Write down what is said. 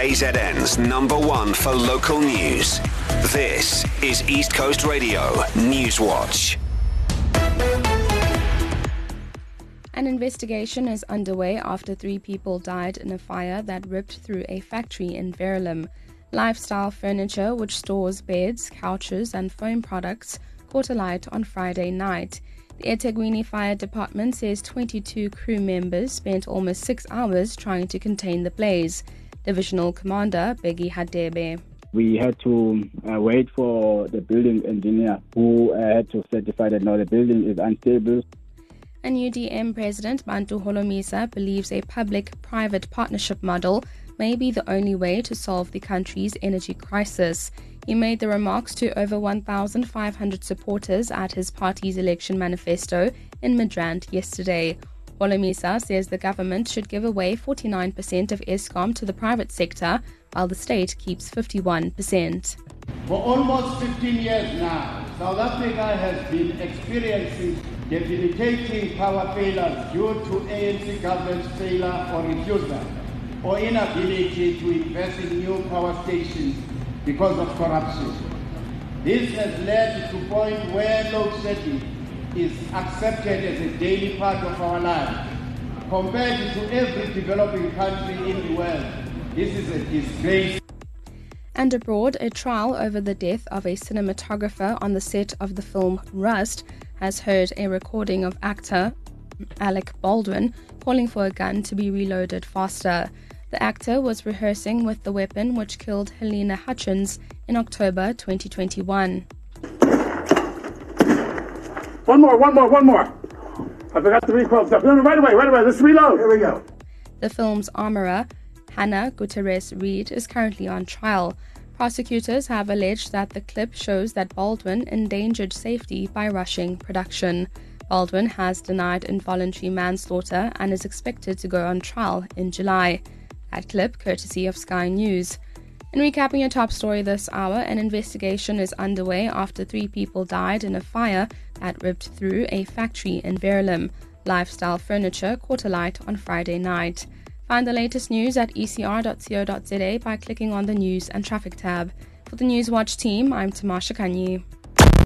KZN's number one for local news. This is East Coast Radio Newswatch. An investigation is underway after three people died in a fire that ripped through a factory in Verulam. Lifestyle furniture, which stores beds, couches, and foam products, caught alight on Friday night. The eThekwini Fire Department says 22 crew members spent almost six hours trying to contain the blaze. Divisional Commander Bheki Hadebe. We had to uh, wait for the building engineer who uh, had to certify that now the building is unstable. And UDM President Bantu Holomisa believes a public private partnership model may be the only way to solve the country's energy crisis. He made the remarks to over 1,500 supporters at his party's election manifesto in Midrand yesterday. Holomisa says the government should give away 49% of Eskom to the private sector, while the state keeps 51%. For almost 15 years now, South Africa has been experiencing debilitating power failures due to ANC government's failure or refusal or inability to invest in new power stations because of corruption. This has led to a point where load shedding is accepted as a daily part of our life. Compared to every developing country in the world, this is a disgrace. And abroad, a trial over the death of a cinematographer on the set of the film Rust has heard a recording of actor Alec Baldwin calling for a gun to be reloaded faster. The actor was rehearsing with the weapon which killed Halyna Hutchins in October 2021. One more, one more, one more. I forgot the recoil stuff. No, no, right away, right away. Let's reload. Here we go. The film's armorer, Hannah Gutierrez Reed, is currently on trial. Prosecutors have alleged that the clip shows that Baldwin endangered safety by rushing production. Baldwin has denied involuntary manslaughter and is expected to go on trial in July. That clip, courtesy of Sky News. In recapping your top story this hour, an investigation is underway after three people died in a fire that ripped through a factory in Verulam. Lifestyle furniture caught alight on Friday night. Find the latest news at ecr.co.za by clicking on the News and Traffic tab. For the Newswatch team, I'm Tamasha Kanyi.